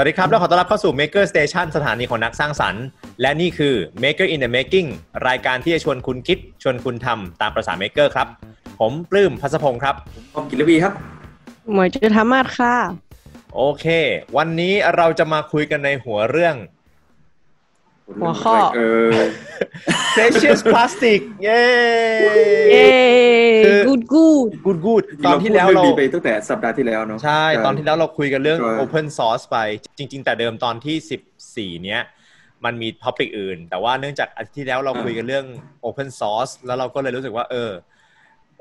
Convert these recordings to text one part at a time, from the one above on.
วัสดีครับ แล้วขอต้อนรับเข้าสู่ Maker Station สถานีของนักสร้างสรรค์ และนี่คือ Maker in the Making รายการที่จะชวนคุณคิด ชวนคุณทำตามประษา Maker ครับ ผมปลื้มพัสพงศ์ครับผมกิรวีครับ หมวยจุธามาศค่ะ โอเค วันนี้เราจะมาคุยกันในหัวเรื่อง หัวข้อเออ precious plastic เย้เย้คือกูดกูดกูดกูดตอนที่แล้วเราพูดรื่องนี้ไปตั้งแต่สัปดาห์ที่แล้วเนาะใช่ ตอนที่แล้วเราคุยกันเรื่องใช่ Open Source ไป จริง ๆ แต่เดิมตอนที่ 14 เนี้ยมันมีท็อปิกอื่น แต่ว่าเนื่องจากอาทิตย์ที่แล้วเราคุยกันเรื่อง Open Source แล้วเราก็เลยรู้สึกว่า เออ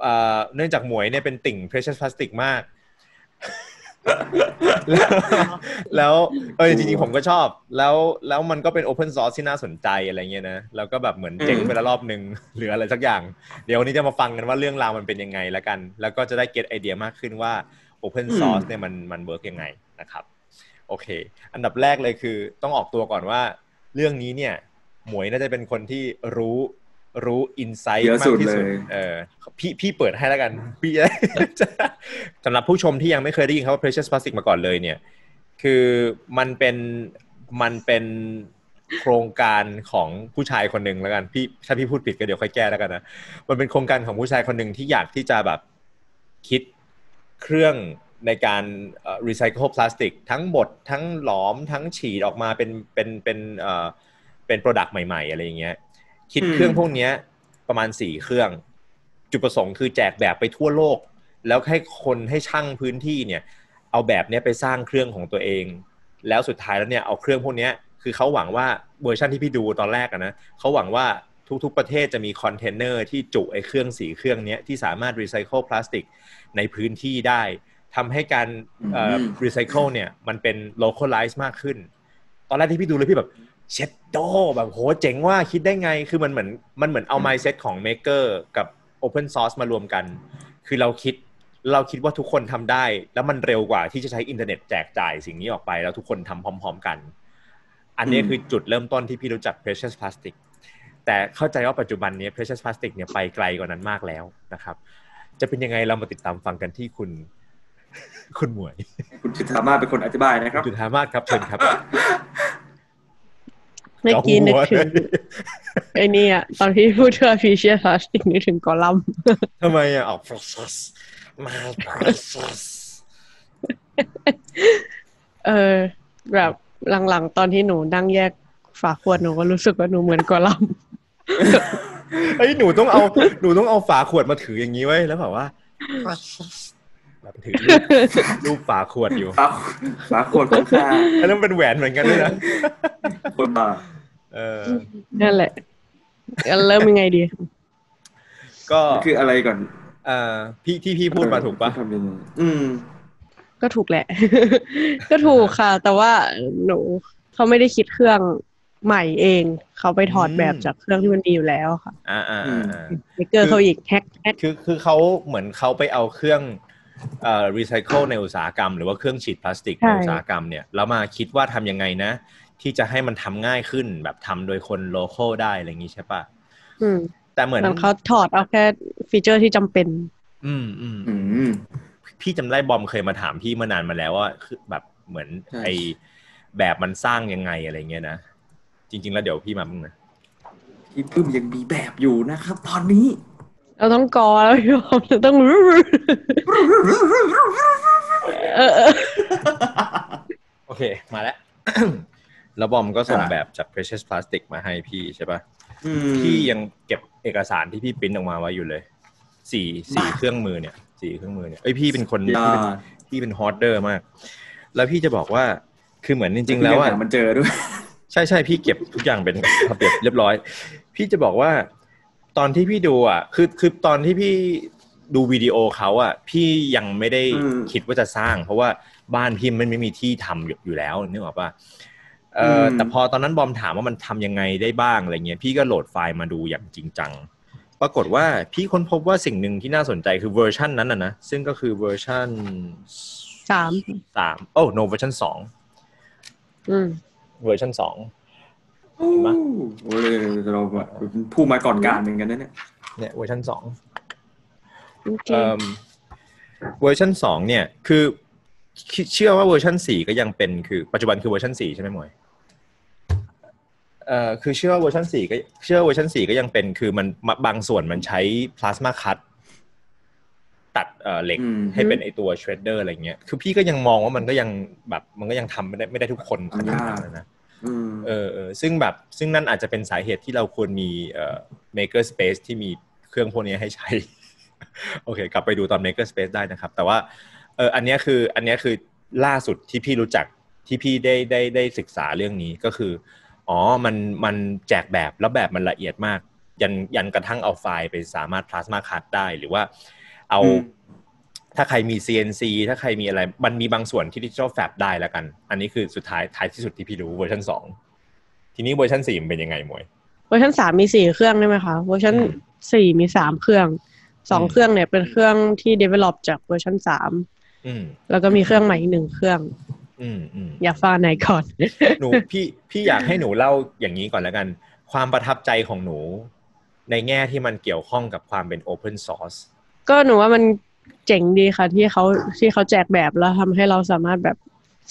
เอ่อเนื่องจากหมวยเนี่ยเป็นติ่ง Precious Plastic มาก แล้วแล้วเออจริงๆผมก็ชอบ แล้วแล้วมันก็เป็น Open Source ที่น่าสนใจอะไรเงี้ยนะแล้วก็แบบเหมือนเจ๊งไปแล้วรอบนึงหรืออะไรสักอย่าง เดี๋ยววันนี้จะมาฟังกันว่าเรื่องราวมันเป็นยังไงแล้วกัน แล้วก็จะได้ get ไอเดียมากขึ้นว่า Open Source เนี่ยมันมัน work ยังไงนะครับ โอเค อันดับแรกเลยคือต้องออกตัวก่อนว่า เรื่องนี้เนี่ย หมวยน่าจะเป็นคนที่รู้ รู้ insight เยอะมากสุดที่สุดเลยเออพี่พี่เปิดให้แล้วกันพี่จะสำหรับผู้ชมที่ยังไม่เคยได้ยินคำว่า Precious Plastic มาก่อนเลยเนี่ย คือมันเป็นมันเป็นโครงการของผู้ชายคนหนึ่งแล้วกันพี่ถ้าพี่พูดผิดก็เดี๋ยวค่อยแก้แล้วกันนะมันเป็นโครงการของผู้ชายคนหนึ่งที่อยากที่จะแบบคิดเครื่องในการรีไซเคิลพลาสติกทั้งบดทั้งหลอมทั้งฉีดออกมาเป็นเป็นเป็นเอ่อเป็น product ใหม่ ๆ อะไรอย่างเงี้ย คิดอืมเครื่องพวกเนี้ยประมาณสี่เครื่อง จุดประสงค์คือแจกแบบไปทั่วโลก แล้วให้คนให้ช่างพื้นที่เนี่ย เอาแบบเนี้ยไปสร้างเครื่องของตัวเอง แล้วสุดท้ายแล้วเนี่ยเอาเครื่องพวกเนี้ยคือเขาหวังว่าเวอร์ชันที่พี่ดูตอนแรกอะนะเขาหวังว่าทุกๆประเทศจะมีคอนเทนเนอร์ที่จุไอ้เครื่องสี่เครื่องเนี้ยที่สามารถรีไซเคิลพลาสติกในพื้นที่ได้ทำให้การรีไซเคิลเนี่ยมันเป็น localize มากขึ้น ตอนแรกที่พี่ดูเลยพี่แบบ เช็ดโดแบบโหเจ๋งว่ะคิดได้ไงคือมันเหมือนมันเหมือนเอา mindset ของ maker กับ open source มารวมกัน คือเราคิดเราคิดว่าทุกคนทำได้ แล้วมันเร็วกว่าที่จะใช้อินเทอร์เน็ตแจกจ่ายสิ่งนี้ออกไป แล้วทุกคนทำพร้อม ๆ กัน อันนี้อืมคือจุดเริ่มต้นที่พี่รู้จัก precious plastic แต่เข้าใจว่าปัจจุบันนี้ precious plastic เนี่ยไปไกลกว่านั้นมากแล้วนะครับ จะเป็นยังไงเรามาติดตามฟังกันที่คุณคุณหมวย คุณจุธามาศเป็นคนอธิบายนะครับ จุธามาศครับเชิญครับเมื่อกี้นึกถึงเาหัวเลยไอ้นี่อะตอนที่พูดถึงฟิเชียพลาสติกนึกถึงกอลัมน์ทำไมอะออก precious my precious เออแบบหลังๆ ตอนที่หนูนั่งแยกฝาขวดหนูก็รู้สึกว่าหนูเหมือนกอลัมน์เอ้ยหนูต้องเอาหนูต้องเอาฝาขวดมาถืออย่างนี้ไว้แล้วแบบว่า precious แบบถือรูปรูปฝาขวดอยู่ฝาฝาขวดของข้าแล้วมันเป็นแหวนเหมือนกันด้วยนะคนมา เออนั่นแหละงั้นเริ่มยังไงดี ก็คืออะไรก่อนเอ่อพี่ที่พี่พูดมาถูกปะทำยังไงอืม ก็ถูกแหละ ก็ถูกค่ะ แต่ว่าหนูเขาไม่ได้คิดเครื่องใหม่เอง เขาไปถอดแบบจากเครื่องที่มันมีอยู่แล้วค่ะ อ่าอ่าอือ่ามอ่าเมเกอร์เขาอีกแฮกแฮกคือคือเขาเหมือนเขาไปเอาเครื่องเอ่อรีไซเคิลในอุตสาหกรรม หรือว่าเครื่องฉีดพลาสติกในอุตสาหกรรมเนี่ยแล้วมาคิดว่าทำยังไงนะ ที่จะให้มันทำง่ายขึ้น แบบทำโดยคนโล c a l ได้อะไรอย่างนี้ใช่ปะอืม แต่เหมือนเหมือนเขาถอดเอาแค่ feature ที่จำเป็น อืมอืมอืมพี่จำได้บอมเคยมาถามพี่เมื่อนานมาแล้วว่าคือแบบเหมือนใช่ไอแบบมันสร้างยังไงอะไรเงี้ยนะ จริง ๆ แล้วเดี๋ยวพี่มาบ้างนะพี่พึ่มยังมีแบบอยู่นะครับ ตอนนี้ เราต้องกอแล้วพี่บอมเราต้องเออเออโอเค มาแล้ว แล้วบอมก็ส่งอ่าแบบจาก precious plastic มาให้พี่ใช่ปะอืมพี่ยังเก็บเอกสารที่พี่ปริ้นออกมาไว้อยู่เลยสี่สี่บ้าเครื่องมือเนี่ยสี่เครื่องมือเนี่ยเอ้ยพี่เป็นคนยาพี่เป็นพี่เป็นฮอร์เดอร์มาก แล้วพี่จะบอกว่าคือเหมือนจริง ๆ แล้วอะมันเจอด้วย ใช่ใช่พี่เก็บทุกอย่างเป็นระเบียบเรียบร้อย พี่จะบอกว่า ตอนที่พี่ดูอะ คือคือตอนที่พี่ดูวิดีโอเขาอะ พี่ยังไม่ได้อืมคิดว่าจะสร้าง เพราะว่าบ้านพี่มันไม่มีที่ทำอยู่อยู่แล้วนึกออกป่ะ เอออมแต่พอตอนนั้นบอมถามว่ามันทำยังไงได้บ้างอะไรเงี้ยพี่ก็โหลดไฟล์มาดูอย่างจริงจัง ปรากฏว่าพี่ค้นพบว่าสิ่งหนึ่งที่น่าสนใจคือเวอร์ชันนั้นนะนะซึ่งก็คือเวอร์ชันสามสามโอ้ no เวอร์ชันสองอืมเวอร์ชันสองโอ้โหเลยเราแบบเป็นผู้มาก่อนการเหมือนกันนะเนี่ยเนี่ยเวอร์ชันสองโอเคเอิ่มเวอร์ชันสองเนี่ยคือคิดเชื่อว่าเวอร์ชันสี่ก็ยังเป็นคือปัจจุบันคือเวอร์ชันสี่ใช่ไหมหมวย เอ่อคือเชื่อว่าเวอร์ชันสี่ก็เชื่อว่าเวอร์ชันสี่ก็ยังเป็นคือมันบางส่วนมันใช้พลาสมาคัตตัดเอ่อเหล็กอืมให้เป็นไอตัวเชรดเดอร์อะไรเงี้ย คือพี่ก็ยังมองว่ามันก็ยังแบบมันก็ยังทำไม่ได้ไม่ได้ทุกคนขนาดนั้นนะอืมเออเออซึ่งแบบซึ่งนั่นอาจจะเป็นสาเหตุที่เราควรมีเอ่อ maker space ที่มีเครื่องพวกนี้ให้ใช้ โอเค กลับไปดูตอน maker space ได้นะครับ แต่ว่าเอออันเนี้ยคืออันเนี้ยคือล่าสุดที่พี่รู้จักที่พี่ได้ได้ได้ศึกษาเรื่องนี้ก็คือ อ๋อมันมันแจกแบบแล้วแบบมันละเอียดมาก ยันยันกระทั่งเอาไฟล์ไปสามารถ plasma cut ได้หรือว่าเอาอืมถ้าใครมี CNC ถ้าใครมีอะไร มันมีบางส่วนที่ Digital Fab ได้แล้วกัน อันนี้คือสุดท้ายท้ายที่สุดที่พี่รู้เวอร์ชันสองทีนี้เวอร์ชันสี่มันเป็นยังไงหมวย เวอร์ชันสามมีสี่เครื่องได้ไหมคะ เวอร์ชันอืมสี่มีสามเครื่องสองอืมเครื่องเนี่ยเป็นเครื่องที่ develop จากเวอร์ชันสามอืมแล้วก็มีเครื่องใหม่อีกหนึ่งเครื่อง อืมอืมอยากฟังอันไหนก่อน หนูพี่พี่อยากให้หนูเล่าอย่างนี้ก่อนแล้วกัน ความประทับใจของหนู ในแง่ที่มันเกี่ยวข้องกับความเป็น Open Source ก็หนูว่ามันเจ๋งดีค่ะ ที่เขาที่เขาแจกแบบแล้วทำให้เราสามารถแบบ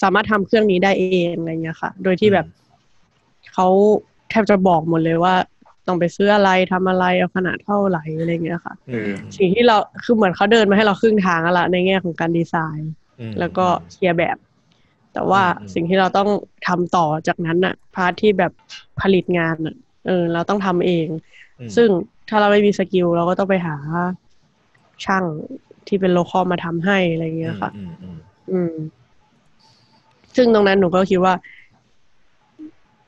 สามารถทำเครื่องนี้ได้เองอะไรเงี้ยค่ะ โดยที่แบบเขาแทบจะบอกหมดเลยว่าต้องไปซื้ออะไรทำอะไรเอาขนาดเท่าไหร่อะไรเงี้ยค่ะอืมสิ่งที่เราคือเหมือนเขาเดินมาให้เราครึ่งทางแล้วละในแง่ของการดีไซน์อืมแล้วก็เคลียร์แบบ แต่ว่าอืมสิ่งที่เราต้องทำต่อจากนั้นน่ะ part ที่แบบผลิตงานน่ะเออ เราต้องทำเองอืมซึ่งถ้าเราไม่มี skill เราก็ต้องไปหาช่างที่เป็น local มาทำให้อะไรเงี้ยค่ะอืมอืมอืม ซึ่งตรงนั้นหนูก็คิดว่า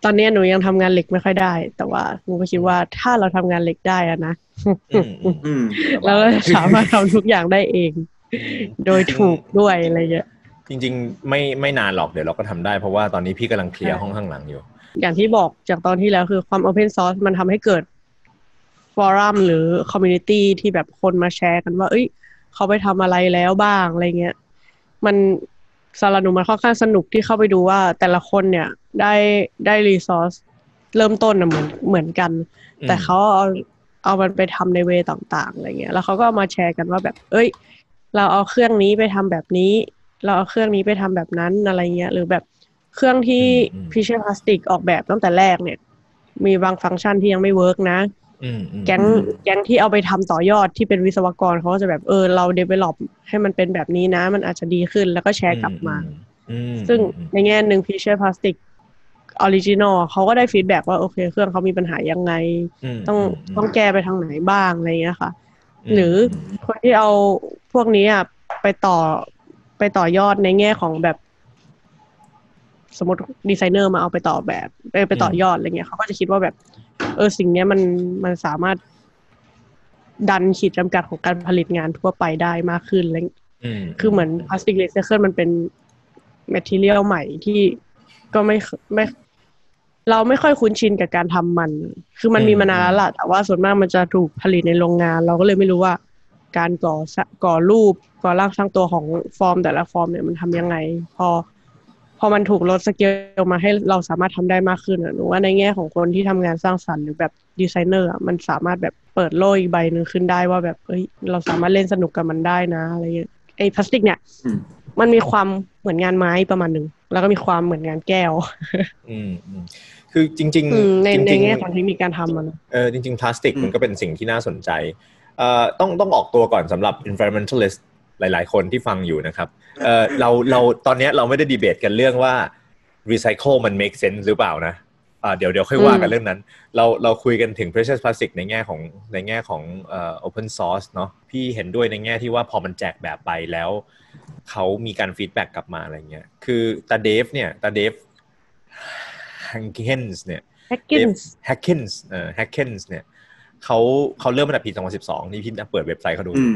ตอนนี้หนูยังทำงานเหล็กไม่ค่อยได้ แต่ว่าหนูก็คิดว่าถ้าเราทำงานเหล็กได้อะนะอืมอืมอืมเราก็จะสามารถทำทุกอย่างได้เอง โดยถูกด้วยอะไรเงี้ย จริง ๆ ไม่ไม่นานหรอกเดี๋ยวเราก็ทำได้เพราะว่าตอนนี้พี่กำลังเคลียร์ห้องข้างหลังอยู่ อย่างที่บอกจากตอนที่แล้วคือความ Open Source มันทำให้เกิด forum หรือ community ที่แบบคนมาแชร์กันว่า เอ้ย เขาไปทำอะไรแล้วบ้างอะไรเงี้ย มันสำหรับหนูมันค่อนข้างสนุกที่เข้าไปดูว่า แต่ละคนเนี่ยได้ได้ resource เริ่มต้นนะเหมือนเหมือนกันอืมแต่เขาเอาเอามันไปทำในเวย์ต่างๆอะไรเงี้ย แล้วเขาก็เอามาแชร์กันว่าแบบ เอ้ย เราเอาเครื่องนี้ไปทำแบบนี้ เราเอาเครื่องนี้ไปทำแบบนั้นอะไรเงี้ยหรือแบบเครื่องที่อืม Precious Plastic ออกแบบตั้งแต่แรกเนี่ย มีบางฟังก์ชันที่ยังไม่ work นะอืมอืมแก๊งแก๊งที่เอาไปทำต่อยอดที่เป็นวิศวกรเขาก็จะแบบเออเรา develop ให้มันเป็นแบบนี้นะ มันอาจจะดีขึ้นแล้วก็แชร์กลับมาอืมซึ่งอืมในแง่หนึ่ง Precious Plastic original เขาก็ได้ feedback ว่าโอเค เครื่องเขามีปัญหายังไงมต้องมต้องแก้ไปทางไหนบ้างอะไรเงี้ยค่ะมหรือคนที่เอาพวกนี้อะไปต่อ ไปต่อยอดในแง่ของแบบ สมมติดีไซเนอร์มาเอาไปต่อแบบไปไปต่อยอดอะไรเงี้ยเขาก็จะคิดว่าแบบ เออสิ่งเนี้ยมันมันสามารถดันขีดจำกัดของการผลิตงานทั่วไปได้มากขึ้นอะไรอืมคือเหมือนพลาสติกรีไซเคิลมันเป็นmaterial ใหม่ที่ก็ไม่ไม่ เราไม่ค่อยคุ้นชินกับการทำมัน คือมันมีมานานแล้วล่ะแต่ว่าส่วนมากมันจะถูกผลิตในโรงงาน เราก็เลยไม่รู้ว่า การก่อสะก่อรูปก่อร่างสร้างตัวของฟอร์ม แต่ละฟอร์มเนี่ยมันทำยังไง พอ พอมันถูกลดสเกลมาให้เราสามารถทำได้มากขึ้นอะหนูว่าในแง่ของคนที่ทำงานสร้างสรรค์หรือแบบดีไซเนอร์อะมันสามารถแบบเปิดโลกอีกใบหนึ่งขึ้นได้ว่าแบบเอ้ยเราสามารถเล่นสนุกกับมันได้นะอะไรเงี้ยไอ้พลาสติกเนี่ยอืมมันมีความเหมือนงานไม้ประมาณหนึ่งแล้วก็มีความเหมือนงานแก้ว อืมอืมคือจริงอืมในๆจในริงแง่ๆของเทคนิคการทำมันเออจริง ๆ พลาสติกอืมมันก็เป็นสิ่งที่น่าสนใจเอ่อ ต้องต้องออกตัวก่อนสำหรับ environmentalist หลาย ๆ คนที่ฟังอยู่นะครับเออเราเราตอนเนี้ยเราไม่ได้ดีเบตกันเรื่องว่า recycle มัน make sense หรือเปล่านะอ่าเดี๋ยวเดี๋ยวค่อยว่ากันอืมเรื่องนั้น เราเราคุยกันถึง precious plastic ในแง่ของในแง่ของเอ่อ open source เนาะพี่เห็นด้วยในแง่ที่ว่าพอมันแจกแบบไปแล้วเขามีการ feedback กลับมาอะไรเงี้ย คือตาเดฟเนี่ยตาเดฟฮังเกนส์เนี่ยแฮกกินส์แฮก k นส์เอ่อแฮก k นส์เนี่ย เขาเขาเริ่มมาจากปี 2012 นี่พี่เปิดเว็บไซต์เขาดูอืม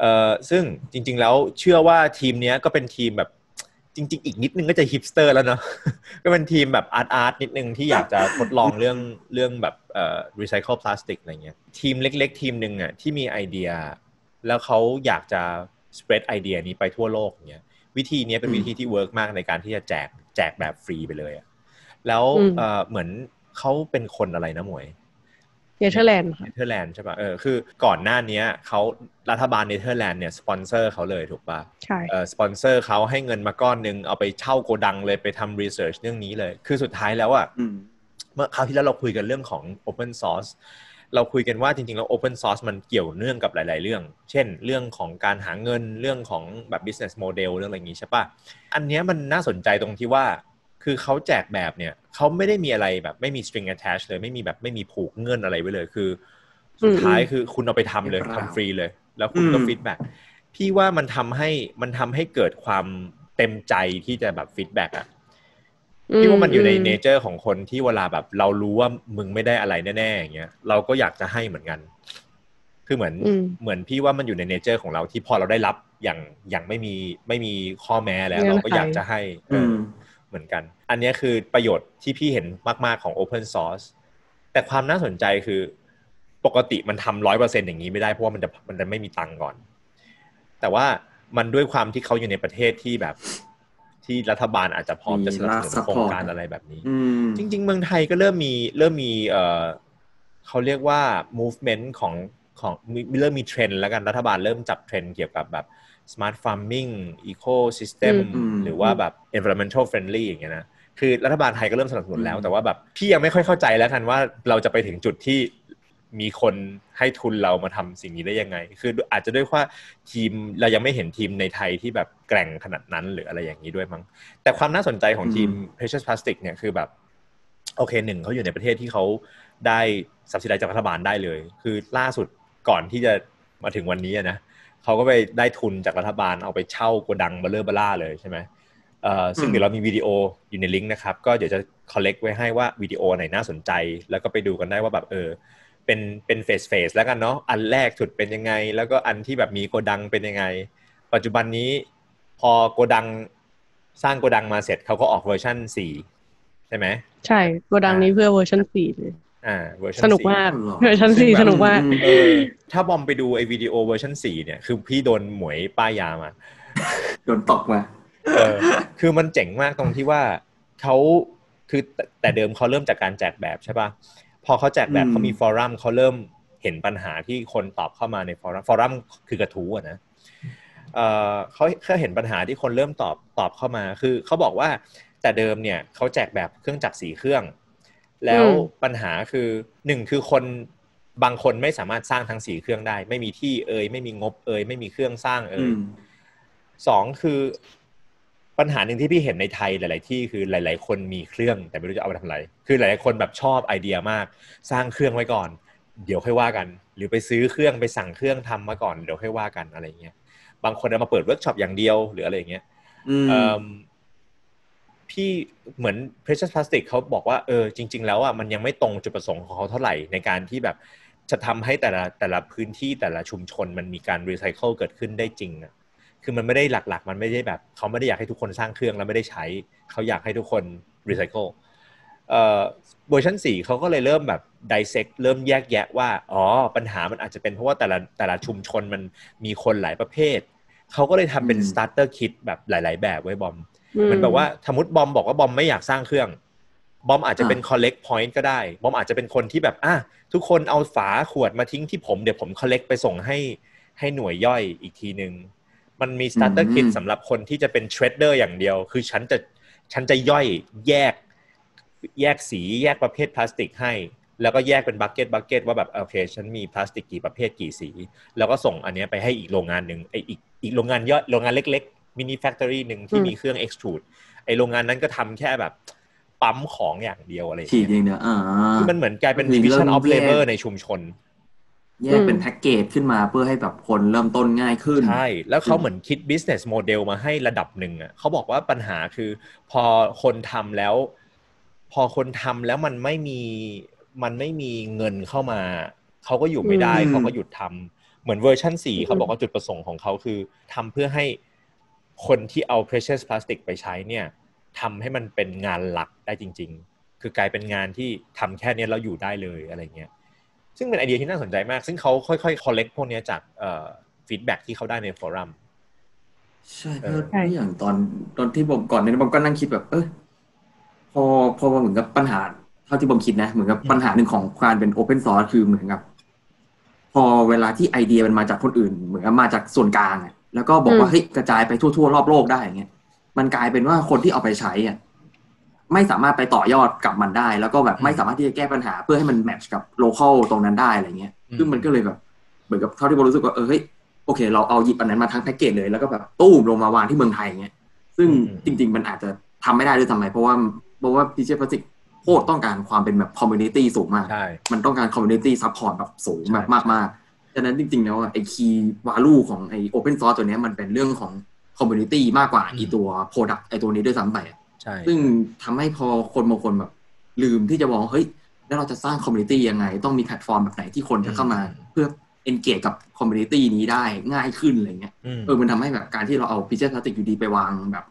เอ่อซึ่งจริง ๆ แล้วเชื่อว่าทีมเนี้ยก็เป็นทีมแบบจริง ๆ อีกนิดนึงก็จะฮิปสเตอร์แล้วเนาะก็เป็นทีมแบบ art art นิดนึงที่อยากจะทดลองเรื่องเรื่องแบบเอ่อรีไซเคิลพลาสติกอะไรเงี้ยทีมเล็ก ๆ ทีมหนึ่งอะที่มีไอเดีย แล้วเขาอยากจะ spread ไอเดียนี้ไปทั่วโลกเงี้ยวิธีเนี้ยเป็นอืมวิธีที่ work มากในการที่จะแจกแจกแบบฟรีไปเลยอะแล้วอืมเอ่อเหมือนเขาเป็นคนอะไรนะหมวย เนเธอร์แลนด์ค่ะเนเธอร์แลนด์ใช่ป่ะเออคือก่อนหน้านี้เขารัฐบาลเนเธอร์แลนด์เนี่ยสปอนเซอร์เขาเลยถูกป่ะใช่เออสปอนเซอร์เขาให้เงินมาก้อนหนึ่งเอาไปเช่าโกดังเลยไปทำ research เรื่องนี้เลย คือสุดท้ายแล้วอะอืมเมื่อคราวที่แล้วเราคุยกันเรื่องของ Open Source เราคุยกันว่าจริงๆ แล้ว Open Source มันเกี่ยวเนื่องกับหลาย ๆ เรื่อง เช่น เรื่องของการหาเงิน เรื่องของแบบ business model เรื่องอะไรอย่างนี้ใช่ปะอันเนี้ยมันน่าสนใจตรงที่ว่า คือเขาแจกแบบเนี่ยเขาไม่ได้มีอะไรแบบไม่มี string attach เลยไม่มีแบบไม่มีผูกเงื่อนอะไรไว้เลยคือ สุดท้ายคือคุณเอาไปทำเลยเปล่าทำฟรีเลย แล้วคุณก็อืม feedback พี่ว่ามันทำให้มันทำให้เกิดความเต็มใจที่จะแบบ feedback อะพี่ว่ามันอยู่ในเนจอร์ของคนที่เวลาแบบ เรารู้ว่ามึงไม่ได้อะไรแน่ๆอย่างเงี้ยเราก็อยากจะให้เหมือนกัน คือเหมือนอืมเหมือนพี่ว่ามันอยู่ใน nature ของเราที่พอเราได้รับอย่างอย่างไม่มีไม่มีข้อแม้แล้วเงื่อนไขเราก็อยากจะให้ เออือมเหมือนกัน อันเนี้ยคือประโยชน์ที่พี่เห็นมาก ๆ ของ Open Source แต่ความน่าสนใจคือปกติมันทำร้อยเปอร์เซ็นอย่างนี้ไม่ได้เพราะว่ามันจะมันจะไม่มีตังค์ก่อน แต่ว่ามันด้วยความที่เขาอยู่ในประเทศที่แบบที่รัฐบาลอาจจะพร้อมจะสนับสนุนมีรัฐโครงการ support อะไรแบบนี้อืมจริง ๆ เมืองไทยก็เริ่มมีเริ่มมีเออเขาเรียกว่า movement ของของมีเริ่มมีเทรนด์แล้วกันรัฐบาลเริ่มจับเทรนด์เกี่ยวกับแบบ smart farming ecosystem อืมหรือว่าแบบ environmental friendly อย่างเงี้ยนะคือรัฐบาลไทยก็เริ่มสนับสนุนแล้วแต่ว่าแบบพี่ยังไม่ค่อยเข้าใจแล้วกันว่าเราจะไปถึงจุดที่มีคนให้ทุนเรามาทำสิ่งนี้ได้ยังไง คืออาจจะด้วยว่าทีมเรายังไม่เห็นทีมในไทยที่แบบแกร่งขนาดนั้นหรืออะไรอย่างนี้ด้วยมั้ง แต่ความน่าสนใจของทีม Precious Plastic เนี่ยคือแบบ โอเคหนึ่งเขาอยู่ในประเทศที่เขาได้สับสิได้จากรัฐบาลได้เลย คือล่าสุดก่อนที่จะมาถึงวันนี้อะนะ เขาก็ไปได้ทุนจากรัฐบาลเอาไปเช่าโกดังเบลเลอร์เบล่าเลยใช่ไหมเอ่อซึ่งอืมเดี๋ยวเรามีวิดีโออยู่ในลิงก์นะครับ ก็เดี๋ยวจะ collect ไว้ให้ว่าวิดีโอไหนน่าสนใจ แล้วก็ไปดูกันได้ว่าแบบเออเป็นเป็น phase phase แล้วกันเนาะอันแรกสุดเป็นยังไง แล้วก็อันที่แบบมีโกดังเป็นยังไง ปัจจุบันนี้พอโกดังสร้างโกดังมาเสร็จเขาก็ออกเวอร์ชันสี่ใช่ไหมใช่โกดังนี้เพื่อเวอร์ชันสี่เลย อ่าเวอร์ชันสนุกมากอ๋อเหรอเวอร์ชันสี่สนุกมากอืมเออถ้าบอมไปดูไอ้วิดีโอเวอร์ชันสี่เนี่ยคือพี่โดนหมวยป้ายยามาโดนตกมาเออคือมันเจ๋งมากตรงที่ว่าเขาคือแต่แต่เดิมเขาเริ่มจากการแจกแบบใช่ปะพอเขาแจกแบบอืมเขามีฟอรัมเขาเริ่มเห็นปัญหาที่คนตอบเข้ามาในฟอรัมฟอรัมคือกระทู้อะนะเออเขาเขาเห็นปัญหาที่คนเริ่มตอบตอบเข้ามา คือเขาบอกว่าแต่เดิมเนี่ยเขาแจกแบบเครื่องจักรสีเครื่อง แล้วอืมปัญหาคือหนึ่งคือคนบางคนไม่สามารถสร้างทั้งสีเครื่องได้ ไม่มีที่เอ่ยไม่มีงบเอ่ยไม่มีเครื่องสร้างเอ่อืยมสองคือปัญหาหนึ่งที่พี่เห็นในไทยหลาย ๆ ที่คือหลาย ๆ คนมีเครื่องแต่ไม่รู้จะเอาไปทำอะไร คือหลาย ๆ คนแบบชอบไอเดียมาก สร้างเครื่องไว้ก่อน เดี๋ยวค่อยว่ากัน หรือไปซื้อเครื่องไปสั่งเครื่องทำมาก่อนเดี๋ยวค่อยว่ากันอะไรเงี้ยบางคนเอามาเปิดเวิร์กช็อปอย่างเดียวหรืออะไรเงี้ยอืมเอิ่ม พี่เหมือน Precious Plastic เขาบอกว่าเออจริง ๆ แล้วอะมันยังไม่ตรงจุดประสงค์ของเขาเท่าไหร่ในการที่แบบจะทำให้แต่ละแต่ละพื้นที่แต่ละชุมชนมันมีการรีไซเคิลเกิดขึ้นได้จริงอะคือมันไม่ได้หลักๆ มันไม่ได้แบบเขาไม่ได้อยากให้ทุกคนสร้างเครื่องแล้วไม่ได้ใช้ เขาอยากให้ทุกคนรีไซเคิลเอ่อเวอร์ชันสี่เขาก็เลยเริ่มแบบไดเซกเริ่มแยกแยะว่าอ๋อปัญหามันอาจจะเป็นเพราะว่าแต่ละแต่ละชุมชนมันมีคนหลายประเภท เขาก็เลยทำเป็นอืม starter kit แบบหลาย ๆ แบบไว้บอมอื มันแบบว่าสมมติบอมบอกว่าบอมไม่อยากสร้างเครื่อง บอมอาจจะเป็น collect point ก็ได้ บอมอาจจะเป็นคนที่แบบอะทุกคนเอาฝาขวดมาทิ้งที่ผมเดี๋ยวผม collect ไปส่งให้ให้หน่วยย่อยอีกทีหนึ่งมันมี starter อืม kit สำหรับคนที่จะเป็น trader อย่างเดียว คือฉันจะฉันจะย่อยแยก แยกสีแยกประเภทพลาสติกให้ แล้วก็แยกเป็น bucket bucket ว่าแบบโอเคฉันมีพลาสติกกี่ประเภทกี่สี แล้วก็ส่งอันเนี้ยไปให้อีกโรงงานหนึ่งไออีกอีกโรงงานย่อยโรงงานเล็กๆ mini factory หนึ่งที่อืมมีเครื่อง extrude ไอโรงงานนั้นก็ทำแค่แบบปั๊มของอย่างเดียวอะไรอย่างฉีดเงี้ยเองเดียวอ่าคือมันเหมือนกลายเป็นก็คือ division เริ่ม of แยก labor ในชุมชน แยกเป็นแพ็กเกจขึ้นมาเพื่อให้แบบคนเริ่มต้นง่ายขึ้น ใช่ แล้วเขาเหมือนคิด business model มาให้ระดับหนึ่งอะเขาบอกว่าปัญหาคือ พอคนทำแล้ว พอคนทำแล้วมันไม่มีมันไม่มีเงินเข้ามา เขาก็อยู่ไม่ได้อืมเขาก็หยุดทำเหมือนเวอร์ชันสี่เขาบอกว่าจุดประสงค์ของเขาคือทำเพื่อให้ คนที่เอา precious plastic ไปใช้เนี่ยทำให้มันเป็นงานหลักได้จริง ๆ คือกลายเป็นงานที่ทำแค่เนี้ยแล้วอยู่ได้เลยอะไรเงี้ยซึ่งเป็นไอเดียที่น่าสนใจมาก ซึ่งเขาค่อยๆ collect พวกเนี้ยจากเอ่อ feedback ที่เขาได้ใน forum ใช่เอเพอราะเพราะอย่างตอนตอนที่ผมก่อนเนี่ยผมก็นั่งคิดแบบ เออพอพอมาเหมือนกับปัญหาเท่าที่ผมคิดนะ เหมือนกับปัญหาหนึ่งของการเป็น open source คือเหมือนกับ พอเวลาที่ไอเดียมันมาจากคนอื่น เหมือนกับมาจากส่วนกลางอะ แล้วก็บอกว่าเฮ้ยกระจายไปทั่วๆรอบโลกได้อย่างเงี้ยมันกลายเป็นว่าคนที่เอาไปใช้อะไม่สามารถไปต่อยอดกับมันได้ แล้วก็แบบไม่สามารถที่จะแก้ปัญหาเพื่อให้มัน match กับ local ตรงนั้นได้อะไรเงี้ยอืมซึ่งมันก็เลยแบบเหมือนกับเท่าที่ผมรู้สึกว่าเออเฮ้ยโอเค เราเอาหยิบอันนั้นมาทั้งแพ็กเกจเลยแล้วก็แบบตู้มลงมาวางที่เมืองไทยเงี้ยซึ่งอืมจริง ๆ มันอาจจะทำไม่ได้ด้วยทำไม เพราะว่าเพราะว่า Precious Plastic โคตรต้องการความเป็นแบบ community สูงมากใช่มันต้องการ community support แบบสูงแบบใช่มากๆฉะนั้นจริงๆแล้วอะไอ้ key value ของไอ้ open source ตัวเนี้ยมันเป็นเรื่องของcommunity มากกว่าอีตัว product ไอ้ตัวนี้ด้วยซ้ำไปอะใช่ซึ่งทำให้พอคนบางคนแบบ ลืมที่จะมองเฮ้ย แล้วเราจะสร้าง community ยังไง ต้องมีแพลตฟอร์มแบบไหนที่คนจะเข้ามา เพื่อ engage กับ community นี้ได้ง่ายขึ้นอะไรเงี้ยอืมเออมันทำให้แบบการที่เราเอา Precious Plastic อยู่ดีไปวางแบบ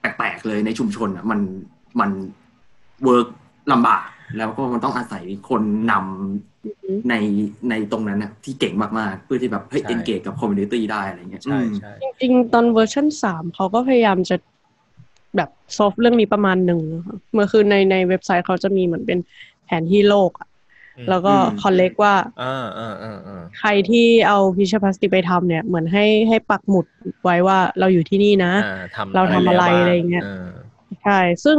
แปลกๆเลยในชุมชนอะมันมัน work ลำบากแล้วก็มันต้องอาศัยคนนำ ในในตรงนั้นน่ะที่เก่งมากๆ เพื่อที่แบบเฮ้ยใช่ engage กับ community ได้อะไรเงี้ยใช่อืมใช่จริงๆ ตอนเวอร์ชันสามเขาก็พยายามจะแบบซอฟเรื่องนี้ประมาณหนึ่งนะคะเมื่อคือในในเว็บไซต์เขาจะมีเหมือนเป็นแผนที่โลกอะอืมแล้วก็อืมคอนเล็กว่าอ่าอ่าอ่าอ่าใครที่เอาพิชพลาสติกไปทำเนี่ย เหมือนให้ให้ปักหมุดไว้ว่าเราอยู่ที่นี่นะอ่าทำเราทำอะไรแล้วบ้างอะไรเงี้ยออใช่ ซึ่ง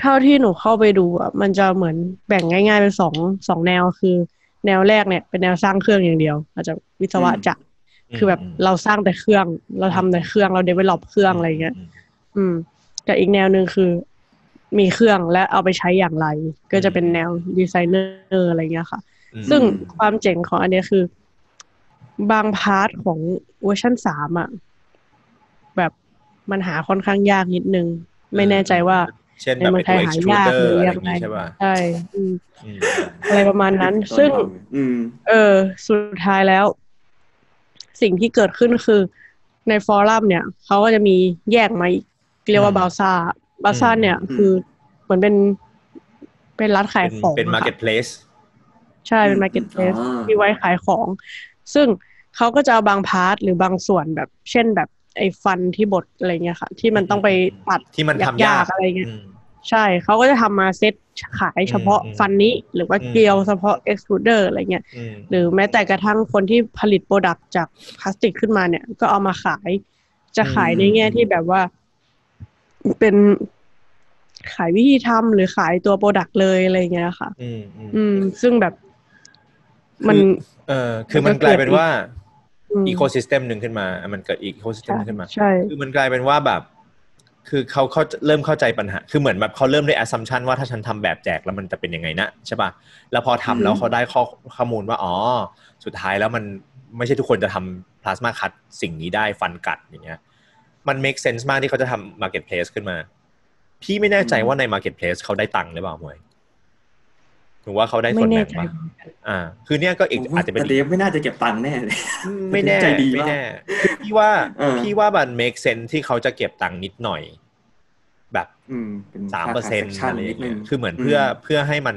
เท่าที่หนูเข้าไปดูอะมันจะเหมือนแบ่งง่าย ๆ เป็นสองสองแนวคือ แนวแรกเนี่ย เป็นแนวสร้างเครื่องอย่างเดียว อาจจะวิศวะจะคือแบบเราสร้างแต่เครื่อง เราทำแต่เครื่องเรา develop เครื่องอะไรเงี้ยมอืมแต่อีกแนวหนึ่งคือ มีเครื่องและเอาไปใช้อย่างไร ก็จะเป็นแนวดีไซเนอร์อะไรเงี้ยค่ะอืมซึ่งความเจ๋งของอันเนี้ยคือ บาง part ของเวอร์ชันสามอะแบบมันหาค่อนข้างยากนิดนึง ไม่แน่ใจว่า เช่นในแบบเมืไอ้องไทยไอ้ตัวหายาก extruder หรืออะไรยัย่างงไงงี้ใช่ป่ะใช่อืมอืมอะไรประมาณนั้น ซึ่งอืมเออสุดท้ายแล้ว สิ่งที่เกิดขึ้นคือ ใน forum เนี่ยเขาก็จะมีแยกมาอีกเรียกว่าอืม bazaar bazaar เนี่ยอืมคือเหมือนเป็นเป็นร้านขายเป็นของเป็นอะค่ะ marketplace ใช่เป็น marketplace อ๋อที่ไว้ขายของ ซึ่งเขาก็จะเอาบาง part หรือบางส่วนแบบ เช่นแบบ ไอ้ฟันที่บดอะไรเงี้ยค่ะ ที่มันต้องไปตัดที่มันทำยากๆอะไรเงี้ยอืมใช่เขาก็จะทำมาเซ็ตขายเฉพาะอืมฟันนี้ หรือว่าอืมเกลียวเฉพาะเอ็กซ์ u ูเดอร์อะไรเงี้ยอืมหรือแม้แต่กระทั่งคนที่ผลิต product จากพลาสติกขึ้นมาเนี่ย ก็เอามาขาย จะขายในแง่ที่แบบว่า เป็นขายวิธีทำหรือขายตัว product เลยอะไรเงี้ยค่ะ อืมอืมอืมซึ่งแบบ มัน เออคือมันกลายเป็นว่า อืม ecosystem หนึ่งขึ้นมา มันเกิด ecosystem ใช่ขึ้นมาใช่คือมันกลายเป็นว่าแบบ คือเขาเขาเริ่มเข้าใจปัญหา คือเหมือนแบบเขาเริ่มด้วย assumption ว่าถ้าฉันทำแบบแจกแล้วมันจะเป็นยังไงนะใช่ป่ะ แล้วพอทำแล้วเขาได้ข้อข้อมูลว่า อ๋อ สุดท้ายแล้วมันไม่ใช่ทุกคนจะทำ plasma cut สิ่งนี้ได้ฟันกัดอย่างเงี้ย มัน make sense มากที่เขาจะทำ marketplace ขึ้นมา พี่ไม่แน่ใจว่าใน marketplace เขาได้ตังค์หรือเปล่าเหมย หรือว่าเขาได้ส่วนแน่แบ่งปะ ไม่แน่ใจอ่า คือเนี้ยก็อีกอาจจะเป็นแต่อีเดฟก็ไม่น่าจะเก็บตังค์แน่เลยไม่แน่ใจดีไม่มากแน่คือพี่ว่าเออพี่ว่ามัน make sense ที่เขาจะเก็บตังค์นิดหน่อย แบบอืมเป็นสามเปอร์เซ็นต์ค่าอะไรอย่างเงี้ยนิดนึงคือเหมือนเพื่อเพื่อให้มัน